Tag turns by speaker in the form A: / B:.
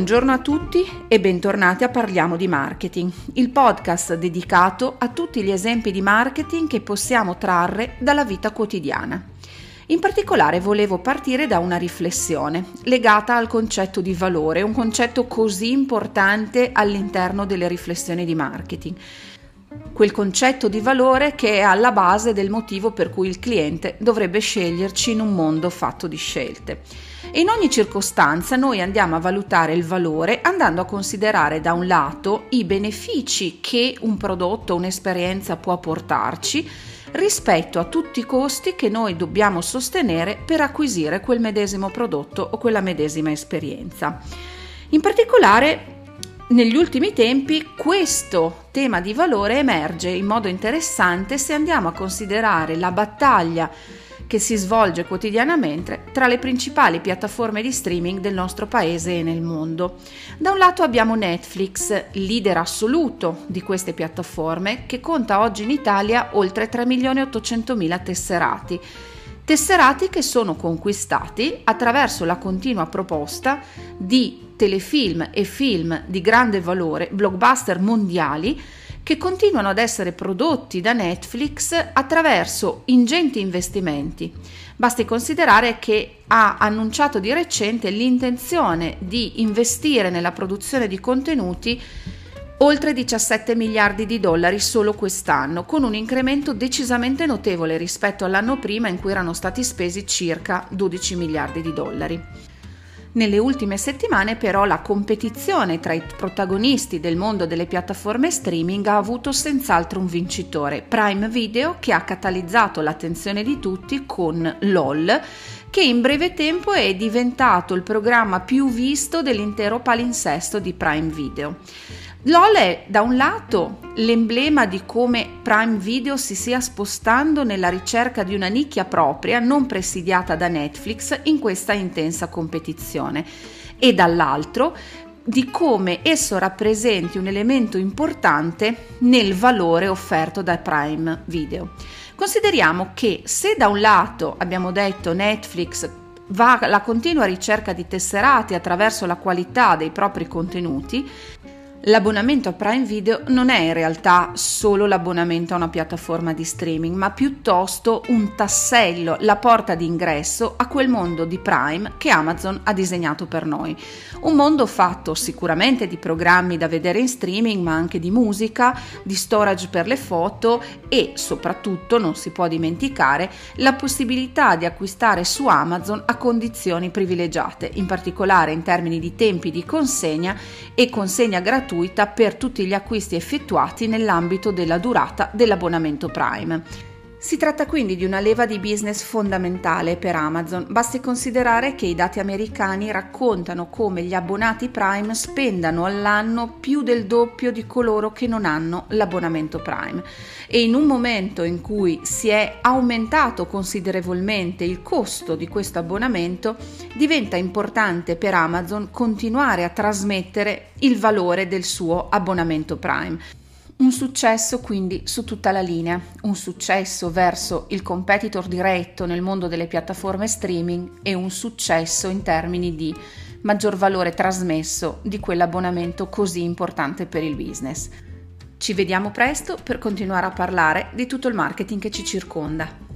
A: Buongiorno a tutti e bentornati a Parliamo di Marketing, il podcast dedicato a tutti gli esempi di marketing che possiamo trarre dalla vita quotidiana. In particolare volevo partire da una riflessione legata al concetto di valore, un concetto così importante all'interno delle riflessioni di marketing. Quel concetto di valore che è alla base del motivo per cui il cliente dovrebbe sceglierci in un mondo fatto di scelte. In ogni circostanza noi andiamo a valutare il valore andando a considerare da un lato i benefici che un prodotto, un'esperienza può portarci rispetto a tutti i costi che noi dobbiamo sostenere per acquisire quel medesimo prodotto o quella medesima esperienza. In particolare negli ultimi tempi questo tema di valore emerge in modo interessante se andiamo a considerare la battaglia che si svolge quotidianamente tra le principali piattaforme di streaming del nostro paese e nel mondo. Da un lato abbiamo Netflix, leader assoluto di queste piattaforme, che conta oggi in Italia oltre 3 milioni e 800 mila tesserati. Tesserati che sono conquistati attraverso la continua proposta di telefilm e film di grande valore, blockbuster mondiali, che continuano ad essere prodotti da Netflix attraverso ingenti investimenti. Basti considerare che ha annunciato di recente l'intenzione di investire nella produzione di contenuti oltre 17 miliardi di dollari solo quest'anno, con un incremento decisamente notevole rispetto all'anno prima in cui erano stati spesi circa 12 miliardi di dollari. Nelle ultime settimane però la competizione tra i protagonisti del mondo delle piattaforme streaming ha avuto senz'altro un vincitore, Prime Video, che ha catalizzato l'attenzione di tutti con LOL, che in breve tempo è diventato il programma più visto dell'intero palinsesto di Prime Video. LOL è da un lato l'emblema di come Prime Video si sia spostando nella ricerca di una nicchia propria non presidiata da Netflix in questa intensa competizione e dall'altro di come esso rappresenti un elemento importante nel valore offerto da Prime Video. Consideriamo che se da un lato abbiamo detto Netflix va alla continua ricerca di tesserati attraverso la qualità dei propri contenuti, L'abbonamento a Prime Video non è in realtà solo l'abbonamento a una piattaforma di streaming, ma piuttosto un tassello, la porta d'ingresso a quel mondo di Prime che Amazon ha disegnato per noi. Un mondo fatto sicuramente di programmi da vedere in streaming, ma anche di musica, di storage per le foto e soprattutto, non si può dimenticare, la possibilità di acquistare su Amazon a condizioni privilegiate, in particolare in termini di tempi di consegna e consegna gratuita gratuita per tutti gli acquisti effettuati nell'ambito della durata dell'abbonamento Prime. Si tratta quindi di una leva di business fondamentale per Amazon. Basti considerare che i dati americani raccontano come gli abbonati Prime spendano all'anno più del doppio di coloro che non hanno l'abbonamento Prime. E in un momento in cui si è aumentato considerevolmente il costo di questo abbonamento, diventa importante per Amazon continuare a trasmettere il valore del suo abbonamento Prime. Un successo quindi su tutta la linea, un successo verso il competitor diretto nel mondo delle piattaforme streaming e un successo in termini di maggior valore trasmesso di quell'abbonamento così importante per il business. Ci vediamo presto per continuare a parlare di tutto il marketing che ci circonda.